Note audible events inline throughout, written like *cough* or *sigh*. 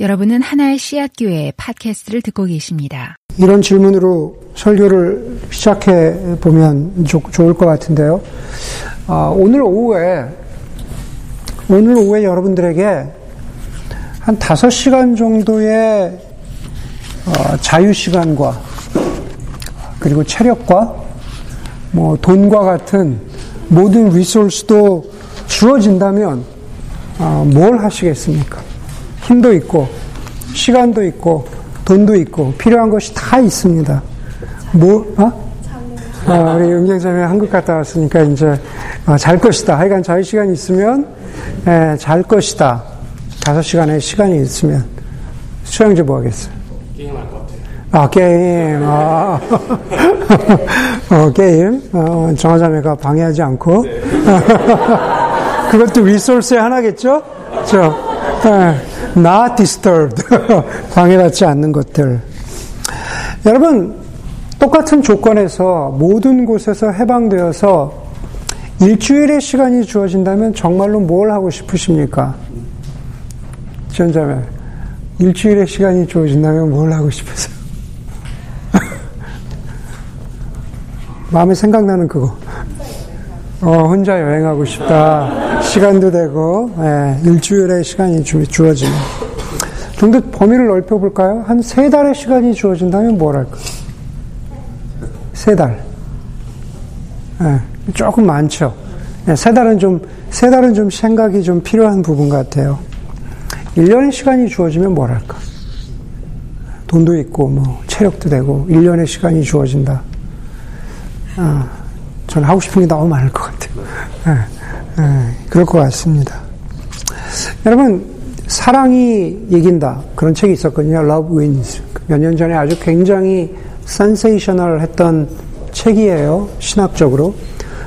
여러분은 하나의 씨앗 교회 팟캐스트를 듣고 계십니다. 이런 질문으로 설교를 시작해 보면 좋을 것 같은데요. 아, 오늘 오후에 오늘 오후에 여러분들에게 한 5시간 정도의 어, 자유 시간과 그리고 체력과 뭐 돈과 같은 모든 리소스도 주어진다면 어, 뭘 하시겠습니까? 힘도 있고, 시간도 있고, 돈도 있고, 필요한 것이 다 있습니다. 뭐, 어? 아, 우리 은경자매 한국 갔다 왔으니까 이제, 아, 잘 것이다. 하여간 자유 시간이 있으면, 에, 잘 것이다. 다섯 시간의 시간이 있으면, 수영제 뭐 하겠어요? 게임할 것 같아요. 아, 게임. 아. *laughs* 어, 게임. 어, 정화자매가 방해하지 않고. 네. *laughs* 그것도 리소스의 하나겠죠? 저, 에, not disturbed. *laughs* 방해받지 않는 것들. 여러분, 똑같은 조건에서 모든 곳에서 해방되어서 일주일의 시간이 주어진다면 정말로 뭘 하고 싶으십니까? 지원자매, 일주일의 시간이 주어진다면 뭘 하고 싶으세요? *laughs* 마음에 생각나는 그거. 어, 혼자 여행하고 싶다. 시간도 되고, 예, 일주일의 시간이 주, 주어지면. 좀 더 범위를 넓혀볼까요? 한 세 달의 시간이 주어진다면 뭘 할까? 세 달. 예, 조금 많죠. 예, 세 달은 좀, 세 달은 좀 생각이 좀 필요한 부분 같아요. 1년의 시간이 주어지면 뭘 할까? 돈도 있고, 뭐, 체력도 되고, 1년의 시간이 주어진다. 아, 저는 하고 싶은 게 너무 많을 것 같아요. 예, 예, 그럴 것 같습니다. 여러분, 사랑이 이긴다. 그런 책이 있었거든요. Love Wins. 몇 년 전에 아주 굉장히 센세이셔널 했던 책이에요. 신학적으로.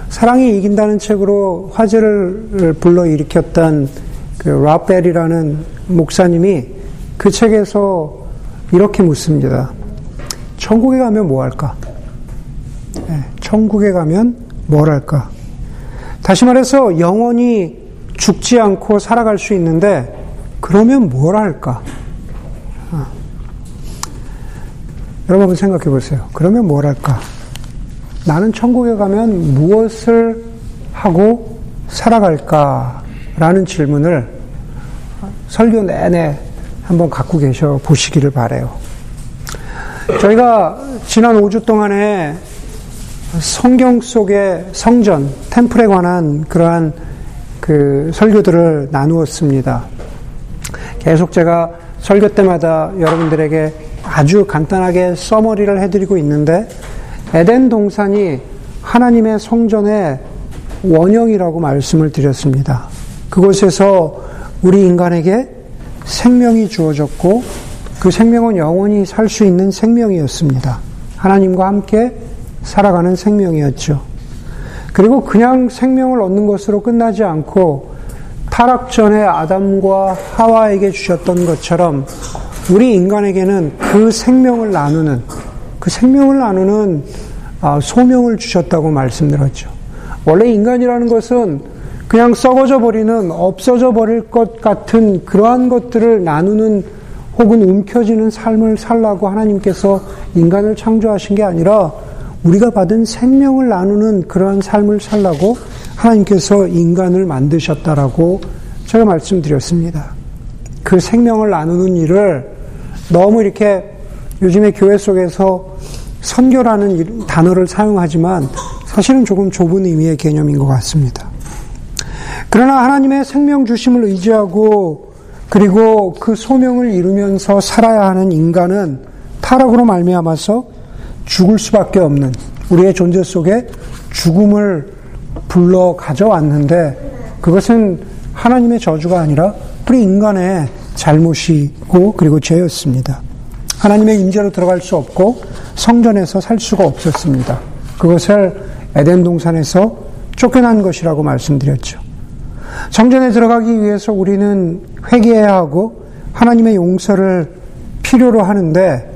사랑이 이긴다는 책으로 화제를 불러일으켰던 그 라벨이라는 목사님이 그 책에서 이렇게 묻습니다. 천국에 가면 뭐 할까? 네, 천국에 가면 뭘 할까? 다시 말해서 영원히 죽지 않고 살아갈 수 있는데 그러면 뭘 할까? 아. 여러분 생각해 보세요. 그러면 뭘 할까? 나는 천국에 가면 무엇을 하고 살아갈까? 라는 질문을 설교 내내 한번 갖고 계셔 보시기를 바래요. 저희가 지난 5주 동안에 성경 속의 성전, 템플에 관한 그러한 그 설교들을 나누었습니다. 계속 제가 설교 때마다 여러분들에게 아주 간단하게 써머리를 해드리고 있는데, 에덴 동산이 하나님의 성전의 원형이라고 말씀을 드렸습니다. 그곳에서 우리 인간에게 생명이 주어졌고, 그 생명은 영원히 살 수 있는 생명이었습니다. 하나님과 함께 살아가는 생명이었죠. 그리고 그냥 생명을 얻는 것으로 끝나지 않고 타락 전에 아담과 하와에게 주셨던 것처럼 우리 인간에게는 그 생명을 나누는 그 생명을 나누는 아, 소명을 주셨다고 말씀드렸죠. 원래 인간이라는 것은 그냥 썩어져 버리는 없어져 버릴 것 같은 그러한 것들을 나누는 혹은 움켜쥐는 삶을 살라고 하나님께서 인간을 창조하신 게 아니라 우리가 받은 생명을 나누는 그러한 삶을 살라고 하나님께서 인간을 만드셨다라고 제가 말씀드렸습니다. 그 생명을 나누는 일을 너무 이렇게 요즘에 교회 속에서 선교라는 단어를 사용하지만 사실은 조금 좁은 의미의 개념인 것 같습니다. 그러나 하나님의 생명 주심을 의지하고 그리고 그 소명을 이루면서 살아야 하는 인간은 타락으로 말미암아서 죽을 수밖에 없는 우리의 존재 속에 죽음을 불러 가져왔는데 그것은 하나님의 저주가 아니라 우리 인간의 잘못이고 그리고 죄였습니다. 하나님의 임재로 들어갈 수 없고 성전에서 살 수가 없었습니다. 그것을 에덴 동산에서 쫓겨난 것이라고 말씀드렸죠. 성전에 들어가기 위해서 우리는 회개해야 하고 하나님의 용서를 필요로 하는데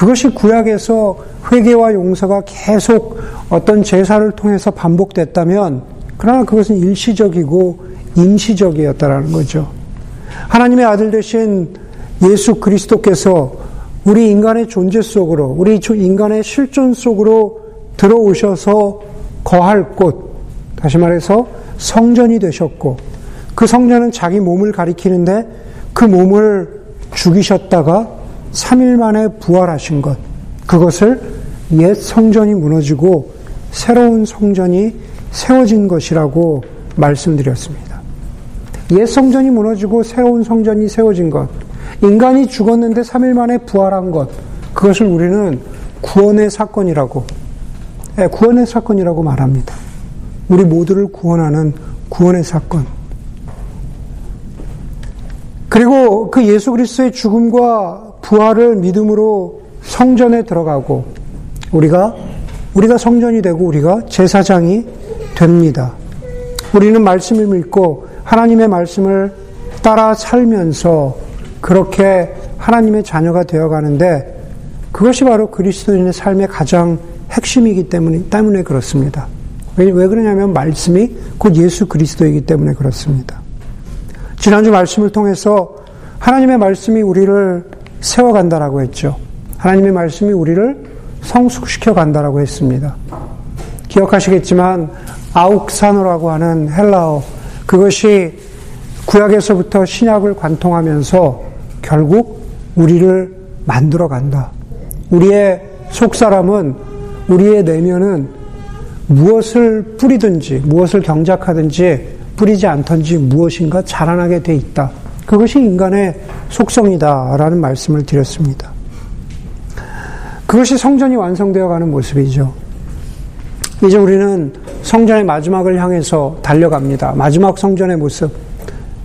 그것이 구약에서 회개와 용서가 계속 어떤 제사를 통해서 반복됐다면 그러나 그것은 일시적이고 임시적이었다라는 거죠. 하나님의 아들 대신 예수 그리스도께서 우리 인간의 존재 속으로, 우리 인간의 실존 속으로 들어오셔서 거할 곳, 다시 말해서 성전이 되셨고, 그 성전은 자기 몸을 가리키는데 그 몸을 죽이셨다가 3일 만에 부활하신 것, 그것을 옛 성전이 무너지고 새로운 성전이 세워진 것이라고 말씀드렸습니다. 옛 성전이 무너지고 새로운 성전이 세워진 것, 인간이 죽었는데 3일 만에 부활한 것, 그것을 우리는 구원의 사건이라고, 네, 구원의 사건이라고 말합니다. 우리 모두를 구원하는 구원의 사건. 그리고 그 예수 그리스도의 죽음과 부활을 믿음으로 성전에 들어가고 우리가 우리가 성전이 되고 우리가 제사장이 됩니다. 우리는 말씀을 믿고 하나님의 말씀을 따라 살면서 그렇게 하나님의 자녀가 되어 가는데 그것이 바로 그리스도인의 삶의 가장 핵심이기 때문에, 때문에 그렇습니다. 왜, 왜 그러냐면 말씀이 곧 예수 그리스도이기 때문에 그렇습니다. 지난주 말씀을 통해서 하나님의 말씀이 우리를 세워간다라고 했죠. 하나님의 말씀이 우리를 성숙시켜 간다라고 했습니다. 기억하시겠지만 아욱산어라고 하는 헬라어 그것이 구약에서부터 신약을 관통하면서 결국 우리를 만들어 간다. 우리의 속사람은 우리의 내면은 무엇을 뿌리든지 무엇을 경작하든지 뿌리지 않던지 무엇인가 자라나게 돼 있다. 그것이 인간의 속성이다라는 말씀을 드렸습니다. 그것이 성전이 완성되어 가는 모습이죠. 이제 우리는 성전의 마지막을 향해서 달려갑니다. 마지막 성전의 모습.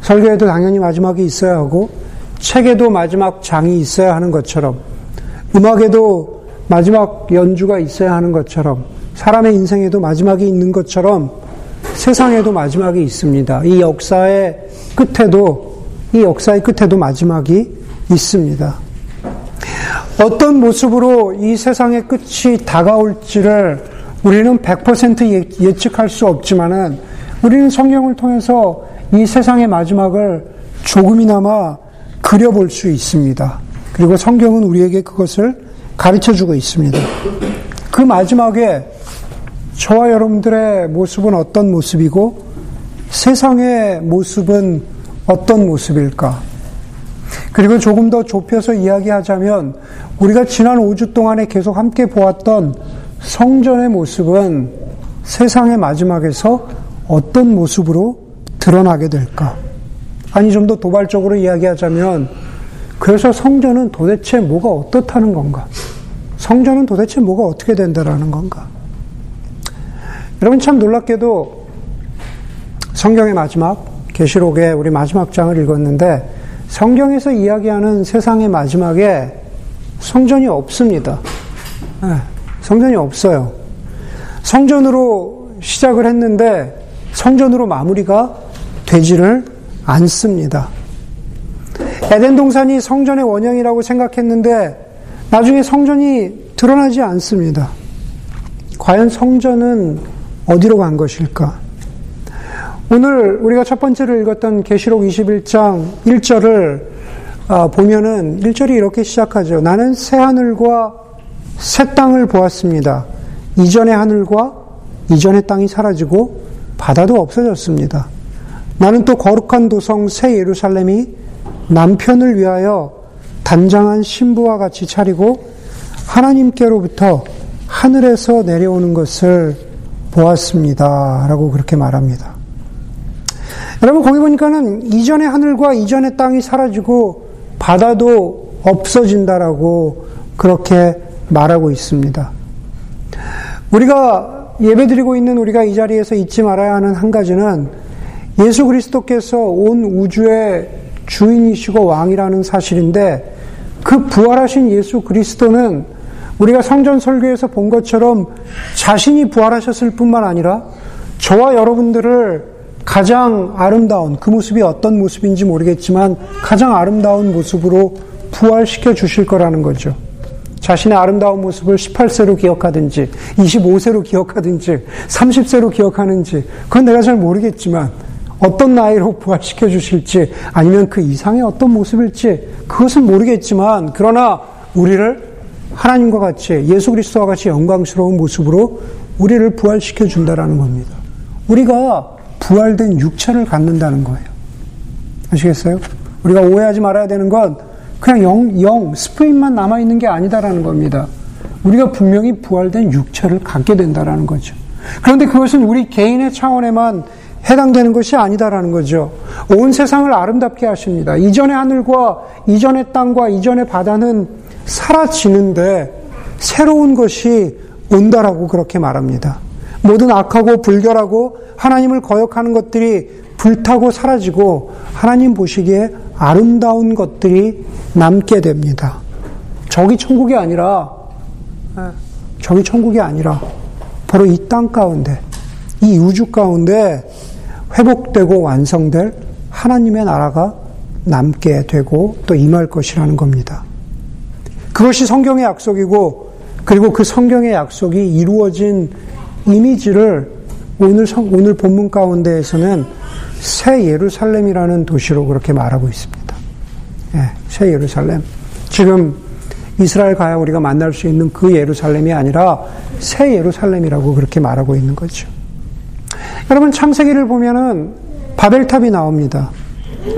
설교에도 당연히 마지막이 있어야 하고, 책에도 마지막 장이 있어야 하는 것처럼, 음악에도 마지막 연주가 있어야 하는 것처럼, 사람의 인생에도 마지막이 있는 것처럼, 세상에도 마지막이 있습니다. 이 역사의 끝에도, 이 역사의 끝에도 마지막이 있습니다. 어떤 모습으로 이 세상의 끝이 다가올지를 우리는 100% 예측할 수 없지만은 우리는 성경을 통해서 이 세상의 마지막을 조금이나마 그려볼 수 있습니다. 그리고 성경은 우리에게 그것을 가르쳐 주고 있습니다. 그 마지막에 저와 여러분들의 모습은 어떤 모습이고 세상의 모습은 어떤 모습일까? 그리고 조금 더 좁혀서 이야기하자면 우리가 지난 5주 동안에 계속 함께 보았던 성전의 모습은 세상의 마지막에서 어떤 모습으로 드러나게 될까? 아니, 좀 더 도발적으로 이야기하자면, 그래서 성전은 도대체 뭐가 어떻다는 건가? 성전은 도대체 뭐가 어떻게 된다라는 건가? 여러분 참 놀랍게도 성경의 마지막, 계시록의 우리 마지막 장을 읽었는데, 성경에서 이야기하는 세상의 마지막에 성전이 없습니다. 네, 성전이 없어요. 성전으로 시작을 했는데 성전으로 마무리가 되지를 않습니다. 에덴 동산이 성전의 원형이라고 생각했는데 나중에 성전이 드러나지 않습니다. 과연 성전은 어디로 간 것일까? 오늘 우리가 첫 번째로 읽었던 계시록 21장 1절을 아, 보면은 1절이 이렇게 시작하죠. 나는 새 하늘과 새 땅을 보았습니다. 이전의 하늘과 이전의 땅이 사라지고 바다도 없어졌습니다. 나는 또 거룩한 도성 새 예루살렘이 남편을 위하여 단장한 신부와 같이 차리고 하나님께로부터 하늘에서 내려오는 것을 보았습니다. 라고 그렇게 말합니다. 여러분 거기 보니까는 이전의 하늘과 이전의 땅이 사라지고 바다도 없어진다라고 그렇게 말하고 있습니다. 우리가 예배드리고 있는 우리가 이 자리에서 잊지 말아야 하는 한 가지는 예수 그리스도께서 온 우주의 주인이시고 왕이라는 사실인데 그 부활하신 예수 그리스도는 우리가 성전 설교에서 본 것처럼 자신이 부활하셨을 뿐만 아니라 저와 여러분들을 가장 아름다운 그 모습이 어떤 모습인지 모르겠지만 가장 아름다운 모습으로 부활시켜 주실 거라는 거죠. 자신의 아름다운 모습을 18세로 기억하든지 25세로 기억하든지 30세로 기억하는지 그건 내가 잘 모르겠지만 어떤 나이로 부활시켜 주실지 아니면 그 이상의 어떤 모습일지 그것은 모르겠지만 그러나 우리를 하나님과 같이 예수 그리스도와 같이 영광스러운 모습으로 우리를 부활시켜 준다라는 겁니다. 우리가 부활된 육체를 갖는다는 거예요. 아시겠어요? 우리가 오해하지 말아야 되는 건 그냥 영, 영, 스프링만 남아있는 게 아니다라는 겁니다. 우리가 분명히 부활된 육체를 갖게 된다라는 거죠. 그런데 그것은 우리 개인의 차원에만 해당되는 것이 아니다라는 거죠. 온 세상을 아름답게 하십니다. 이전의 하늘과 이전의 땅과 이전의 바다는 사라지는데 새로운 것이 온다라고 그렇게 말합니다. 모든 악하고 불결하고 하나님을 거역하는 것들이 불타고 사라지고 하나님 보시기에 아름다운 것들이 남게 됩니다. 저기 천국이 아니라 예, 저기 천국이 아니라 바로 이 땅 가운데 이 우주 가운데 회복되고 완성될 하나님의 나라가 남게 되고 또 임할 것이라는 겁니다. 그것이 성경의 약속이고 그리고 그 성경의 약속이 이루어진 이미지를 오늘 성, 오늘 본문 가운데에서는 새 예루살렘이라는 도시로 그렇게 말하고 있습니다. 예, 새 예루살렘. 지금 이스라엘 가야 우리가 만날 수 있는 그 예루살렘이 아니라 새 예루살렘이라고 그렇게 말하고 있는 거죠. 여러분 창세기를 보면은 바벨탑이 나옵니다.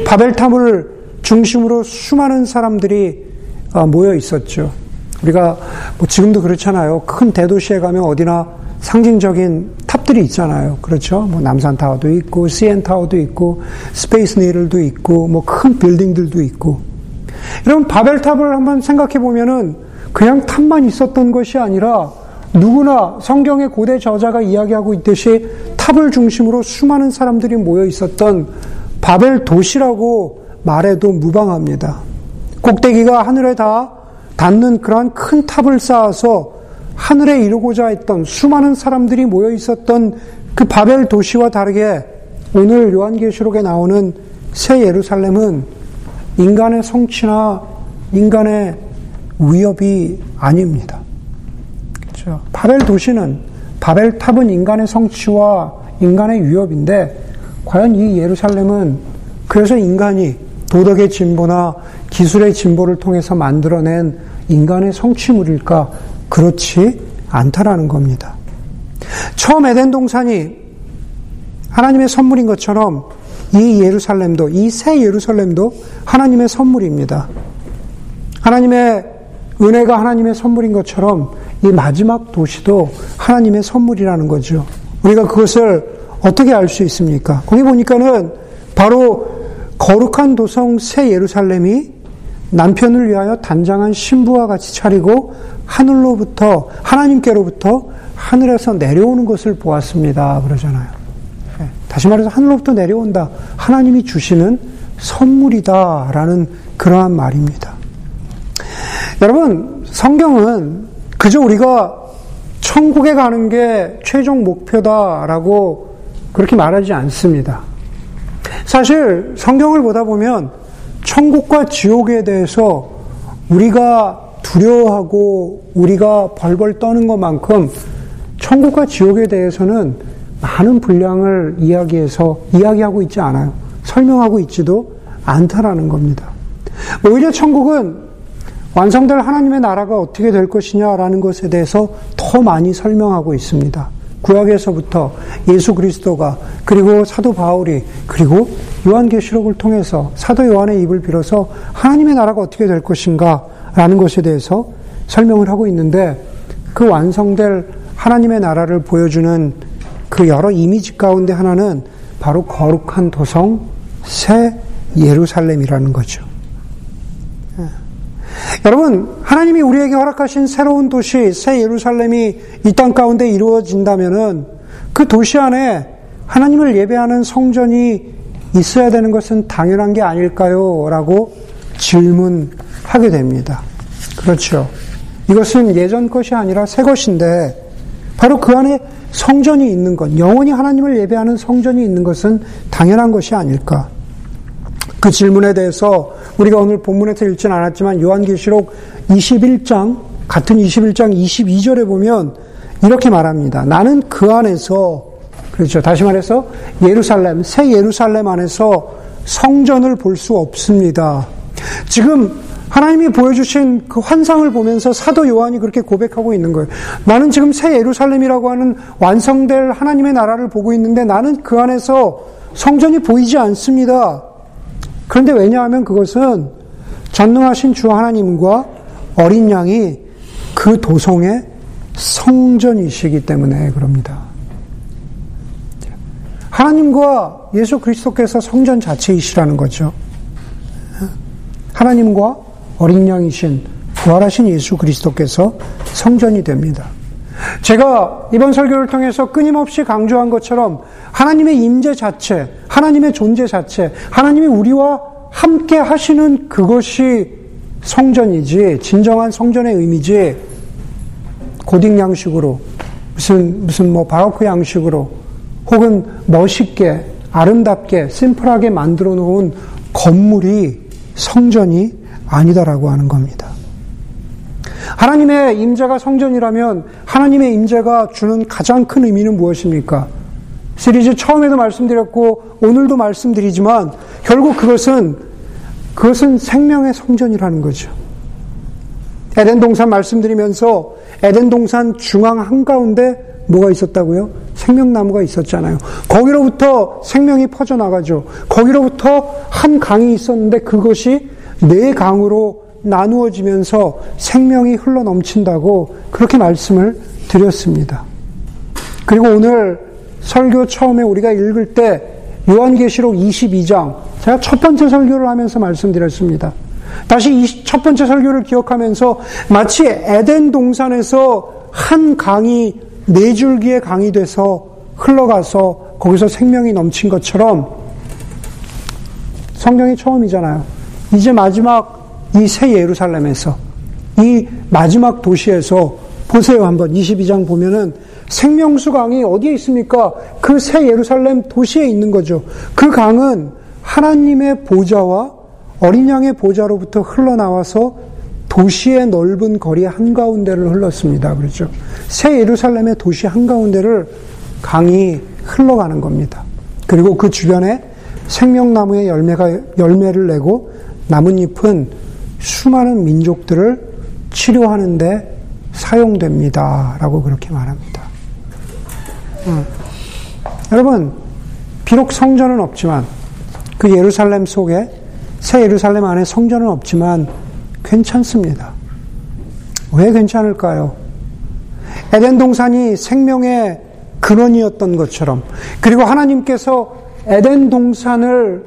바벨탑을 중심으로 수많은 사람들이 어, 모여 있었죠. 우리가 뭐 지금도 그렇잖아요. 큰 대도시에 가면 어디나 상징적인 탑들이 있잖아요. 그렇죠? 뭐 남산 타워도 있고, CN 타워도 있고, 스페이스 니들도 있고, 뭐 큰 빌딩들도 있고. 여러분, 바벨탑을 한번 생각해 보면은 그냥 탑만 있었던 것이 아니라 누구나 성경의 고대 저자가 이야기하고 있듯이 탑을 중심으로 수많은 사람들이 모여 있었던 바벨 도시라고 말해도 무방합니다. 꼭대기가 하늘에 다 닿는 그러한 큰 탑을 쌓아서 하늘에 이루고자 했던 수많은 사람들이 모여 있었던 그 바벨 도시와 다르게 오늘 요한계시록에 나오는 새 예루살렘은 인간의 성취나 인간의 위협이 아닙니다. 그렇죠. 바벨 도시는 바벨 탑은 인간의 성취와 인간의 위협인데 과연 이 예루살렘은 그래서 인간이 도덕의 진보나 기술의 진보를 통해서 만들어낸 인간의 성취물일까? 그렇지 않다라는 겁니다. 처음 에덴 동산이 하나님의 선물인 것처럼 이 예루살렘도, 이 새 예루살렘도 하나님의 선물입니다. 하나님의 은혜가 하나님의 선물인 것처럼 이 마지막 도시도 하나님의 선물이라는 거죠. 우리가 그것을 어떻게 알 수 있습니까? 거기 보니까는 바로 거룩한 도성 새 예루살렘이 남편을 위하여 단장한 신부와 같이 차리고 하늘로부터 하나님께로부터 하늘에서 내려오는 것을 보았습니다. 그러잖아요. 네. 다시 말해서 하늘로부터 내려온다. 하나님이 주시는 선물이다라는 그러한 말입니다. 여러분, 성경은 그저 우리가 천국에 가는 게 최종 목표다라고 그렇게 말하지 않습니다. 사실 성경을 보다 보면 천국과 지옥에 대해서 우리가 두려워하고 우리가 벌벌 떠는 것만큼 천국과 지옥에 대해서는 많은 분량을 이야기해서 이야기하고 있지 않아요. 설명하고 있지도 않다라는 겁니다. 오히려 천국은 완성될 하나님의 나라가 어떻게 될 것이냐라는 것에 대해서 더 많이 설명하고 있습니다. 구약에서부터 예수 그리스도가 그리고 사도 바울이 그리고 요한계시록을 통해서 사도 요한의 입을 빌어서 하나님의 나라가 어떻게 될 것인가 라는 것에 대해서 설명을 하고 있는데 그 완성될 하나님의 나라를 보여주는 그 여러 이미지 가운데 하나는 바로 거룩한 도성 새 예루살렘이라는 거죠. 예. 여러분, 하나님이 우리에게 허락하신 새로운 도시, 새 예루살렘이 이 땅 가운데 이루어진다면은 그 도시 안에 하나님을 예배하는 성전이 있어야 되는 것은 당연한 게 아닐까요? 라고 질문하게 됩니다. 그렇죠. 이것은 예전 것이 아니라 새 것인데, 바로 그 안에 성전이 있는 것, 영원히 하나님을 예배하는 성전이 있는 것은 당연한 것이 아닐까. 그 질문에 대해서 우리가 오늘 본문에서 읽진 않았지만 요한계시록 21장, 같은 21장 22절에 보면 이렇게 말합니다. 나는 그 안에서 그렇죠. 다시 말해서 예루살렘, 새 예루살렘 안에서 성전을 볼 수 없습니다. 지금 하나님이 보여주신 그 환상을 보면서 사도 요한이 그렇게 고백하고 있는 거예요. 나는 지금 새 예루살렘이라고 하는 완성될 하나님의 나라를 보고 있는데 나는 그 안에서 성전이 보이지 않습니다. 그런데 왜냐하면 그것은 전능하신 주 하나님과 어린 양이 그 도성의 성전이시기 때문에 그럽니다. 하나님과 예수 그리스도께서 성전 자체이시라는 거죠. 하나님과 어린 양이신 부활하신 예수 그리스도께서 성전이 됩니다. 제가 이번 설교를 통해서 끊임없이 강조한 것처럼 하나님의 임재 자체, 하나님의 존재 자체, 하나님이 우리와 함께 하시는 그것이 성전이지 진정한 성전의 의미지 고딕 양식으로 무슨 무슨 뭐 바로크 양식으로 혹은 멋있게 아름답게 심플하게 만들어 놓은 건물이 성전이 아니다라고 하는 겁니다. 하나님의 임재가 성전이라면 하나님의 임재가 주는 가장 큰 의미는 무엇입니까? 시리즈 처음에도 말씀드렸고 오늘도 말씀드리지만 결국 그것은 그것은 생명의 성전이라는 거죠. 에덴 동산 말씀드리면서 에덴 동산 중앙 한가운데 뭐가 있었다고요? 생명나무가 있었잖아요. 거기로부터 생명이 퍼져나가죠. 거기로부터 한 강이 있었는데 그것이 네 강으로 나누어지면서 생명이 흘러 넘친다고 그렇게 말씀을 드렸습니다. 그리고 오늘 설교 처음에 우리가 읽을 때 요한계시록 22장 제가 첫 번째 설교를 하면서 말씀드렸습니다. 다시 첫 번째 설교를 기억하면서 마치 에덴 동산에서 한 강이 네 줄기의 강이 돼서 흘러가서 거기서 생명이 넘친 것처럼 성경이 처음이잖아요. 이제 마지막 이 새 예루살렘에서 이 마지막 도시에서 보세요 한번 22장 보면은 생명수 강이 어디에 있습니까? 그 새 예루살렘 도시에 있는 거죠. 그 강은 하나님의 보좌와 어린 양의 보좌로부터 흘러나와서 도시의 넓은 거리 한가운데를 흘렀습니다. 그렇죠. 새 예루살렘의 도시 한가운데를 강이 흘러가는 겁니다. 그리고 그 주변에 생명나무의 열매가 열매를 내고 나뭇잎은 수많은 민족들을 치료하는데 사용됩니다 라고 그렇게 말합니다. 음. 여러분 비록 성전은 없지만 그 예루살렘 속에 새 예루살렘 안에 성전은 없지만 괜찮습니다. 왜 괜찮을까요? 에덴 동산이 생명의 근원이었던 것처럼 그리고 하나님께서 에덴 동산을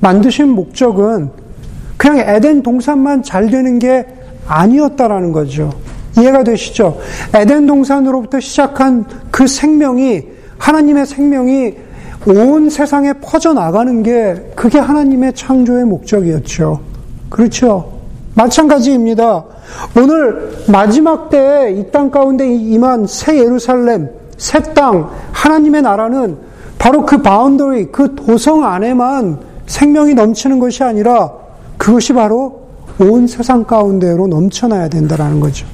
만드신 목적은 그냥 에덴 동산만 잘 되는 게 아니었다라는 거죠. 이해가 되시죠? 에덴 동산으로부터 시작한 그 생명이 하나님의 생명이 온 세상에 퍼져나가는 게 그게 하나님의 창조의 목적이었죠. 그렇죠? 마찬가지입니다. 오늘 마지막 때에 이 땅 가운데 임한 새 예루살렘, 새 땅, 하나님의 나라는 바로 그 boundary, 그 도성 안에만 생명이 넘치는 것이 아니라 그것이 바로 온 세상 가운데로 넘쳐나야 된다라는 거죠.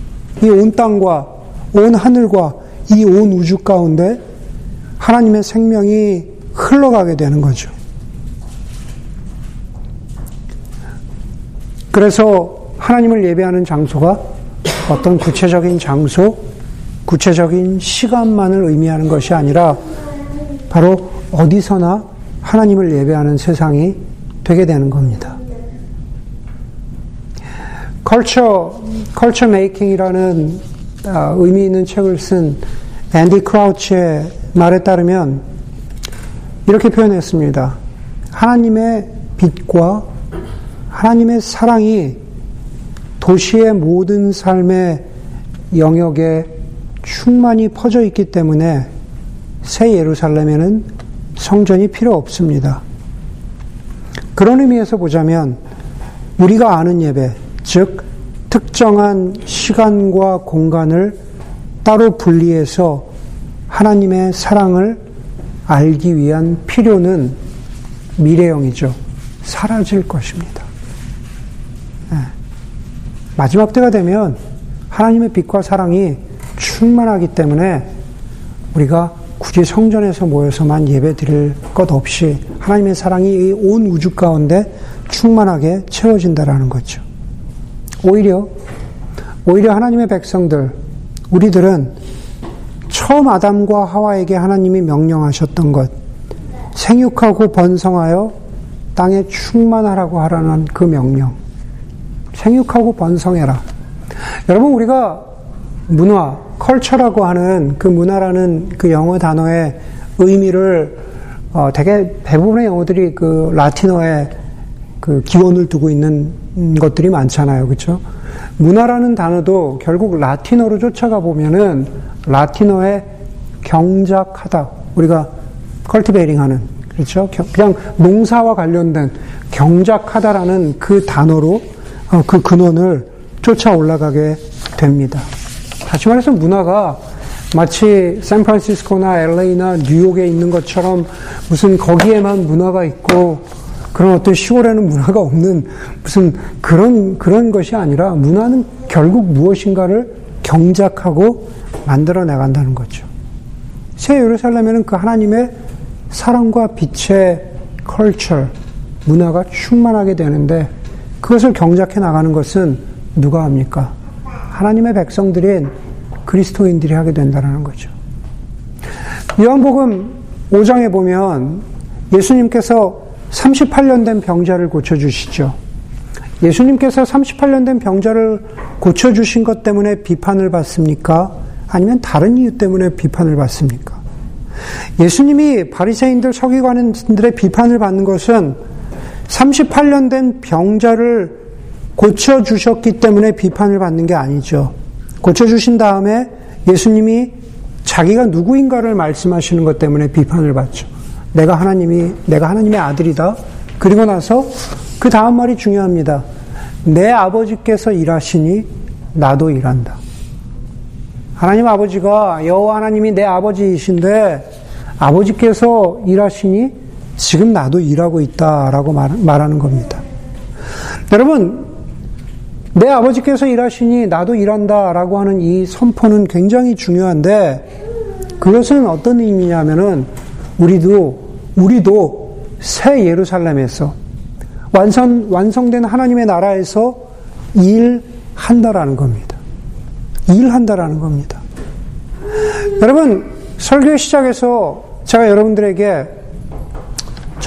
이 온 땅과 온 하늘과 이 온 우주 가운데 하나님의 생명이 흘러가게 되는 거죠. 그래서 하나님을 예배하는 장소가 어떤 구체적인 장소, 구체적인 시간만을 의미하는 것이 아니라 바로 어디서나 하나님을 예배하는 세상이 되게 되는 겁니다. 컬처, 컬처 메이킹이라는 의미 있는 책을 쓴 앤디 크라우치의 말에 따르면 이렇게 표현했습니다. 하나님의 빛과 하나님의 사랑이 도시의 모든 삶의 영역에 충만히 퍼져 있기 때문에 새 예루살렘에는 성전이 필요 없습니다. 그런 의미에서 보자면 우리가 아는 예배, 즉 특정한 시간과 공간을 따로 분리해서 하나님의 사랑을 알기 위한 필요는 미래형이죠. 사라질 것입니다. 네. 마지막 때가 되면 하나님의 빛과 사랑이 충만하기 때문에 우리가 굳이 성전에서 모여서만 예배 드릴 것 없이 하나님의 사랑이 온 우주 가운데 충만하게 채워진다라는 거죠. 오히려, 오히려 하나님의 백성들, 우리들은 처음 아담과 하와에게 하나님이 명령하셨던 것, 생육하고 번성하여 땅에 충만하라고 하라는 그 명령. 생육하고 번성해라. 여러분, 우리가 문화, 컬처라고 하는 그 문화라는 그 영어 단어의 의미를 어, 되게 대부분의 영어들이 그 라틴어에 그 기원을 두고 있는 것들이 많잖아요. 그렇죠? 문화라는 단어도 결국 라틴어로 쫓아가 보면은 라틴어의 경작하다. 우리가 컬티베이링 하는 그렇죠? 그냥 농사와 관련된 경작하다라는 그 단어로 어, 그 근원을 쫓아 올라가게 됩니다. 다시 말해서 문화가 마치 샌프란시스코나 LA나 뉴욕에 있는 것처럼 무슨 거기에만 문화가 있고 그런 어떤 시골에는 문화가 없는 무슨 그런 그런 것이 아니라 문화는 결국 무엇인가를 경작하고 만들어 나간다는 거죠. 새 예루살렘에는 그 하나님의 사랑과 빛의 컬처, 문화가 충만하게 되는데 그것을 경작해 나가는 것은 누가 합니까? 하나님의 백성들인 그리스도인들이 하게 된다는 거죠. 요한복음 5장에 보면 예수님께서 38년 된 병자를 고쳐주시죠. 예수님께서 38년 된 병자를 고쳐주신 것 때문에 비판을 받습니까? 아니면 다른 이유 때문에 비판을 받습니까? 예수님이 바리새인들 서기관들의 비판을 받는 것은 38년 된 병자를 고쳐 주셨기 때문에 비판을 받는 게 아니죠. 고쳐 주신 다음에 예수님이 자기가 누구인가를 말씀하시는 것 때문에 비판을 받죠. 내가 하나님이 내가 하나님의 아들이다. 그리고 나서 그 다음 말이 중요합니다. 내 아버지께서 일하시니 나도 일한다. 하나님 아버지가 여호와 하나님이 내 아버지이신데 아버지께서 일하시니 지금 나도 일하고 있다라고 말하는 겁니다. 여러분, 내 아버지께서 일하시니 나도 일한다라고 하는 이 선포는 굉장히 중요한데 그것은 어떤 의미냐면은 우리도 우리도 새 예루살렘에서 완성 완성된 하나님의 나라에서 일한다라는 겁니다. 일한다라는 겁니다. 여러분 설교 시작에서 제가 여러분들에게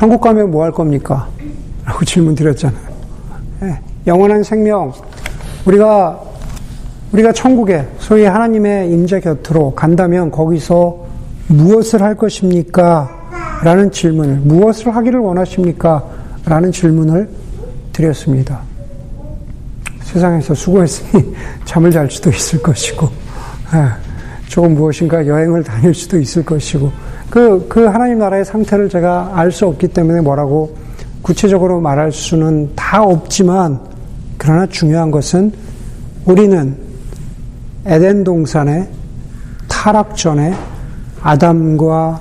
천국 가면 뭐 할 겁니까? 라고 질문 드렸잖아요. 네, 영원한 생명 우리가 우리가 천국에 소위 하나님의 임재 곁으로 간다면 거기서 무엇을 할 것입니까? 라는 질문을 무엇을 하기를 원하십니까? 라는 질문을 드렸습니다. 세상에서 수고했으니 *laughs* 잠을 잘 수도 있을 것이고 예, 조금 무엇인가 여행을 다닐 수도 있을 것이고 그, 그 하나님 나라의 상태를 제가 알 수 없기 때문에 뭐라고 구체적으로 말할 수는 다 없지만 그러나 중요한 것은 우리는 에덴 동산의 타락 전에 아담과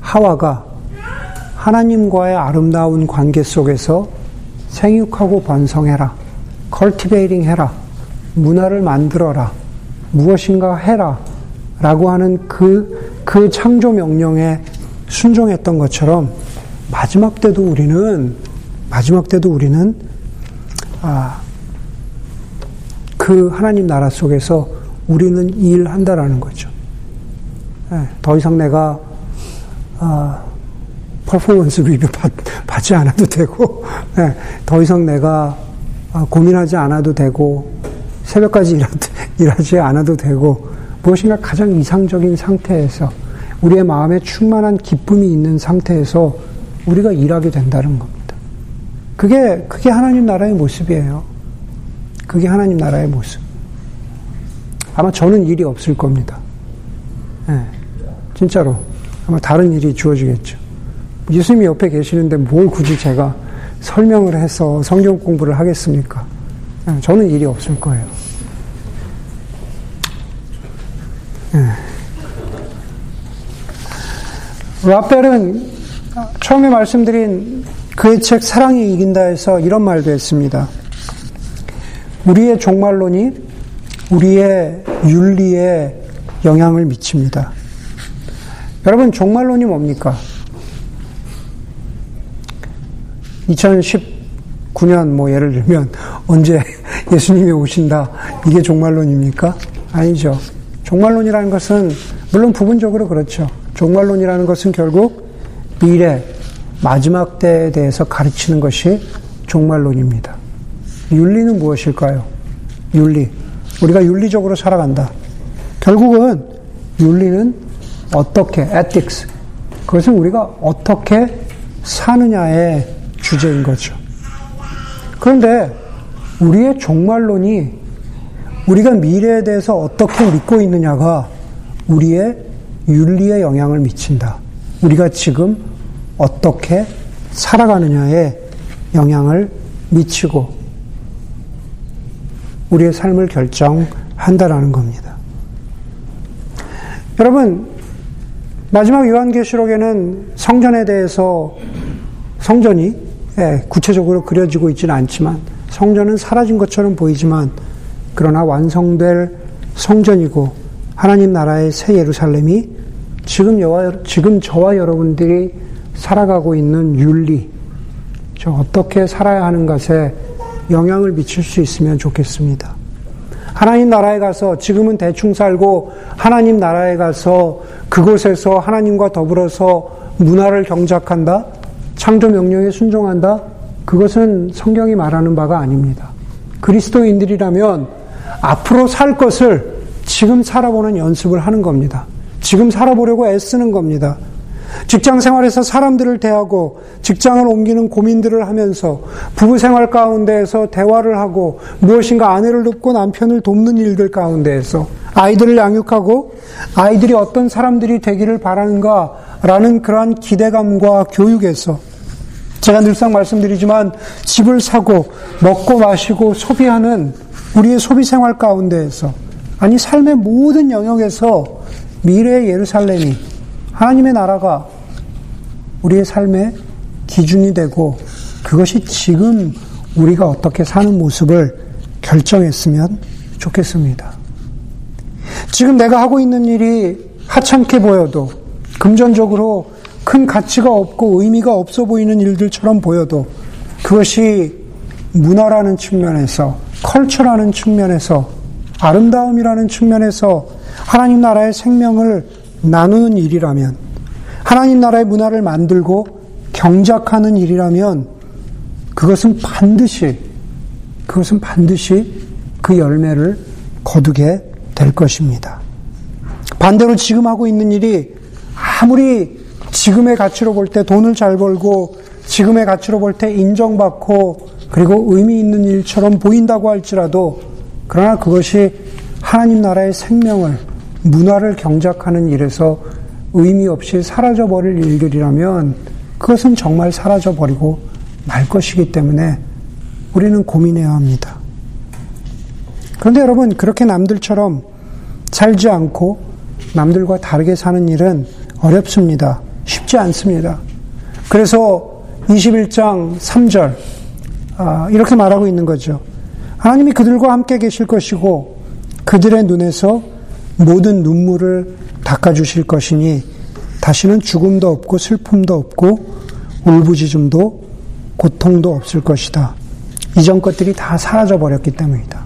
하와가 하나님과의 아름다운 관계 속에서 생육하고 번성해라. 컬티베이링 해라. 문화를 만들어라. 무엇인가 해라. 라고 하는 그, 그 창조 명령에 순종했던 것처럼 마지막 때도 우리는, 마지막 때도 우리는, 아, 그 하나님 나라 속에서 우리는 일한다라는 거죠. 네, 더 이상 내가 아, 퍼포먼스 리뷰 받, 받지 않아도 되고, 네, 더 이상 내가 아, 고민하지 않아도 되고, 새벽까지 일하, *laughs* 일하지 않아도 되고, 무엇인가 가장 이상적인 상태에서 우리의 마음에 충만한 기쁨이 있는 상태에서 우리가 일하게 된다는 겁니다. 그게, 그게 하나님 나라의 모습이에요. 그게 하나님 나라의 모습. 아마 저는 일이 없을 겁니다. 네, 진짜로. 아마 다른 일이 주어지겠죠. 예수님이 옆에 계시는데 뭘 굳이 제가 설명을 해서 성경 공부를 하겠습니까? 네, 저는 일이 없을 거예요. 네. 라펠은 처음에 말씀드린 그의 책 사랑이 이긴다에서 이런 말도 했습니다. 우리의 종말론이 우리의 윤리에 영향을 미칩니다. 여러분, 종말론이 뭡니까? 2019년 뭐 예를 들면 언제 *laughs* 예수님이 오신다 이게 종말론입니까? 아니죠. 종말론이라는 것은 물론 부분적으로 그렇죠. 종말론이라는 것은 결국 미래 마지막 때에 대해서 가르치는 것이 종말론입니다. 윤리는 무엇일까요? 윤리. 우리가 윤리적으로 살아간다. 결국은 윤리는 어떻게, ethics. 그것은 우리가 어떻게 사느냐의 주제인 거죠. 그런데 우리의 종말론이 우리가 미래에 대해서 어떻게 믿고 있느냐가 우리의 윤리에 영향을 미친다. 우리가 지금 어떻게 살아가느냐에 영향을 미치고 우리의 삶을 결정한다라는 겁니다. 여러분, 마지막 요한계시록에는 성전에 대해서 성전이 예, 구체적으로 그려지고 있지는 않지만 성전은 사라진 것처럼 보이지만 그러나 완성될 성전이고 하나님 나라의 새 예루살렘이 지금 여와, 지금 저와 여러분들이 살아가고 있는 윤리, 저 어떻게 살아야 하는 것에 영향을 미칠 수 있으면 좋겠습니다. 하나님 나라에 가서 지금은 대충 살고 하나님 나라에 가서 그곳에서 하나님과 더불어서 문화를 경작한다? 창조 명령에 순종한다? 그것은 성경이 말하는 바가 아닙니다. 그리스도인들이라면 앞으로 살 것을 지금 살아보는 연습을 하는 겁니다. 지금 살아보려고 애쓰는 겁니다. 직장 생활에서 사람들을 대하고 직장을 옮기는 고민들을 하면서 부부 생활 가운데에서 대화를 하고 무엇인가 아내를 돕고 남편을 돕는 일들 가운데에서 아이들을 양육하고 아이들이 어떤 사람들이 되기를 바라는가라는 그러한 기대감과 교육에서 제가 늘상 말씀드리지만 집을 사고 먹고 마시고 소비하는 우리의 소비 생활 가운데에서 아니 삶의 모든 영역에서 미래의 예루살렘이 하나님의 나라가 우리의 삶의 기준이 되고 그것이 지금 우리가 어떻게 사는 모습을 결정했으면 좋겠습니다. 지금 내가 하고 있는 일이 하찮게 보여도 금전적으로 큰 가치가 없고 의미가 없어 보이는 일들처럼 보여도 그것이 문화라는 측면에서 컬처라는 측면에서 아름다움이라는 측면에서 하나님 나라의 생명을 나누는 일이라면 하나님 나라의 문화를 만들고 경작하는 일이라면 그것은 반드시 그것은 반드시 그 열매를 거두게 될 것입니다. 반대로 지금 하고 있는 일이 아무리 지금의 가치로 볼 때 돈을 잘 벌고 지금의 가치로 볼 때 인정받고 그리고 의미 있는 일처럼 보인다고 할지라도 그러나 그것이 하나님 나라의 생명을 문화를 경작하는 일에서 의미 없이 사라져버릴 일들이라면 그것은 정말 사라져버리고 말 것이기 때문에 우리는 고민해야 합니다. 그런데 여러분, 그렇게 남들처럼 살지 않고 남들과 다르게 사는 일은 어렵습니다. 쉽지 않습니다. 그래서 21장 3절, 아, 이렇게 말하고 있는 거죠. 하나님이 그들과 함께 계실 것이고 그들의 눈에서 모든 눈물을 닦아주실 것이니 다시는 죽음도 없고 슬픔도 없고 울부짖음도 고통도 없을 것이다. 이전 것들이 다 사라져 버렸기 때문이다.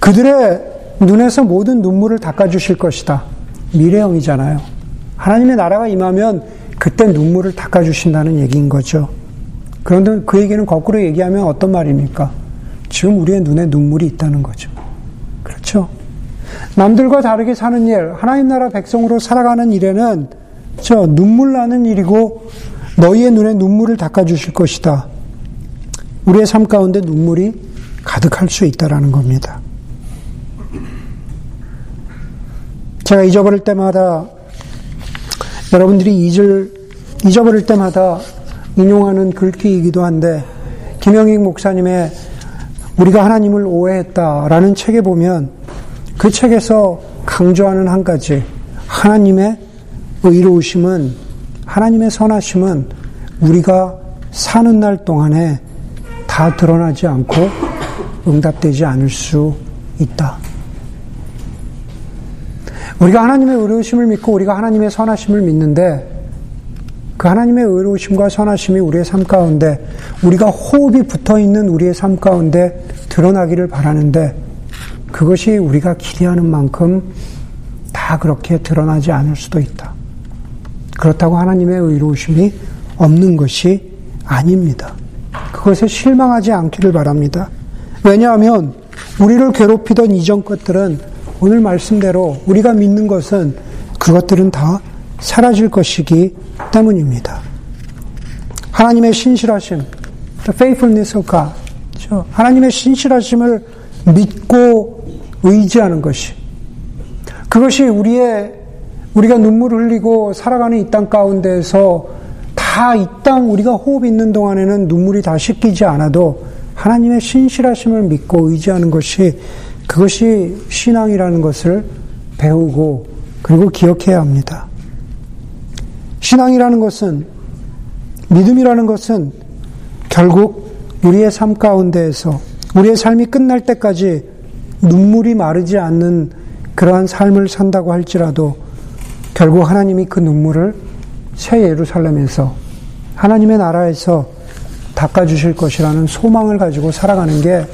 그들의 눈에서 모든 눈물을 닦아주실 것이다. 미래형이잖아요. 하나님의 나라가 임하면 그때 눈물을 닦아주신다는 얘기인 거죠. 그런데 그 얘기는 거꾸로 얘기하면 어떤 말입니까? 지금 우리의 눈에 눈물이 있다는 거죠. 그렇죠? 남들과 다르게 사는 일, 하나님 나라 백성으로 살아가는 일에는 저 눈물 나는 일이고 너희의 눈에 눈물을 닦아 주실 것이다. 우리의 삶 가운데 눈물이 가득할 수 있다라는 겁니다. 제가 잊어버릴 때마다 여러분들이 잊을 잊어버릴 때마다 인용하는 글귀이기도 한데 김영익 목사님의 우리가 하나님을 오해했다라는 책에 보면 그 책에서 강조하는 한 가지 하나님의 의로우심은 하나님의 선하심은 우리가 사는 날 동안에 다 드러나지 않고 응답되지 않을 수 있다. 우리가 하나님의 의로우심을 믿고 우리가 하나님의 선하심을 믿는데 그 하나님의 의로우심과 선하심이 우리의 삶 가운데 우리가 호흡이 붙어 있는 우리의 삶 가운데 드러나기를 바라는데 그것이 우리가 기대하는 만큼 다 그렇게 드러나지 않을 수도 있다. 그렇다고 하나님의 의로우심이 없는 것이 아닙니다. 그것에 실망하지 않기를 바랍니다. 왜냐하면 우리를 괴롭히던 이전 것들은 오늘 말씀대로 우리가 믿는 것은 그것들은 다 사라질 것이기 때문입니다. 하나님의 신실하심, the faithfulness of God. 그렇죠? 하나님의 신실하심을 믿고 의지하는 것이 그것이 우리의 우리가 눈물을 흘리고 살아가는 이 땅 가운데에서 다 이 땅 우리가 호흡 있는 동안에는 눈물이 다 씻기지 않아도 하나님의 신실하심을 믿고 의지하는 것이 그것이 신앙이라는 것을 배우고 그리고 기억해야 합니다. 신앙이라는 것은 믿음이라는 것은 결국 우리의 삶 가운데에서 우리의 삶이 끝날 때까지 눈물이 마르지 않는 그러한 삶을 산다고 할지라도 결국 하나님이 그 눈물을 새 예루살렘에서 하나님의 나라에서 닦아주실 것이라는 소망을 가지고 살아가는 게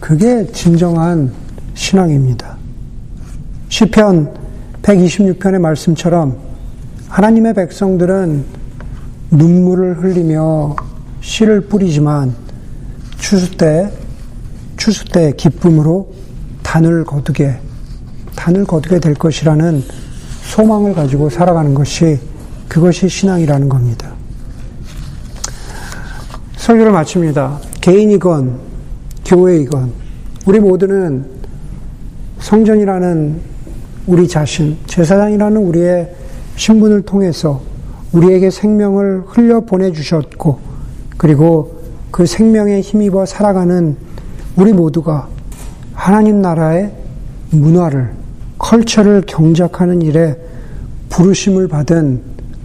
그게 진정한 신앙입니다. 시편 126편의 말씀처럼 하나님의 백성들은 눈물을 흘리며 씨를 뿌리지만 추수 때 추수 때 기쁨으로 단을 거두게 단을 거두게 될 것이라는 소망을 가지고 살아가는 것이 그것이 신앙이라는 겁니다. 설교를 마칩니다. 개인이건 교회이건 우리 모두는 성전이라는 우리 자신, 제사장이라는 우리의 신분을 통해서 우리에게 생명을 흘려 보내주셨고, 그리고 그 생명에 힘입어 살아가는 우리 모두가 하나님 나라의 문화를, 컬처를 경작하는 일에 부르심을 받은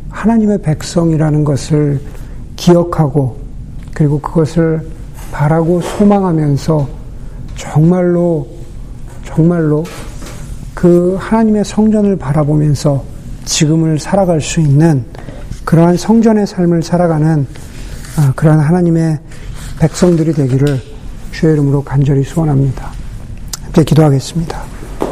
하나님의 백성이라는 것을 기억하고 그리고 그것을 바라고 소망하면서 정말로 정말로 그 하나님의 성전을 바라보면서 지금을 살아갈 수 있는 그러한 성전의 삶을 살아가는 아, 그러한 하나님의 백성들이 되기를 주의 이름으로 간절히 소원합니다. 함께 기도하겠습니다.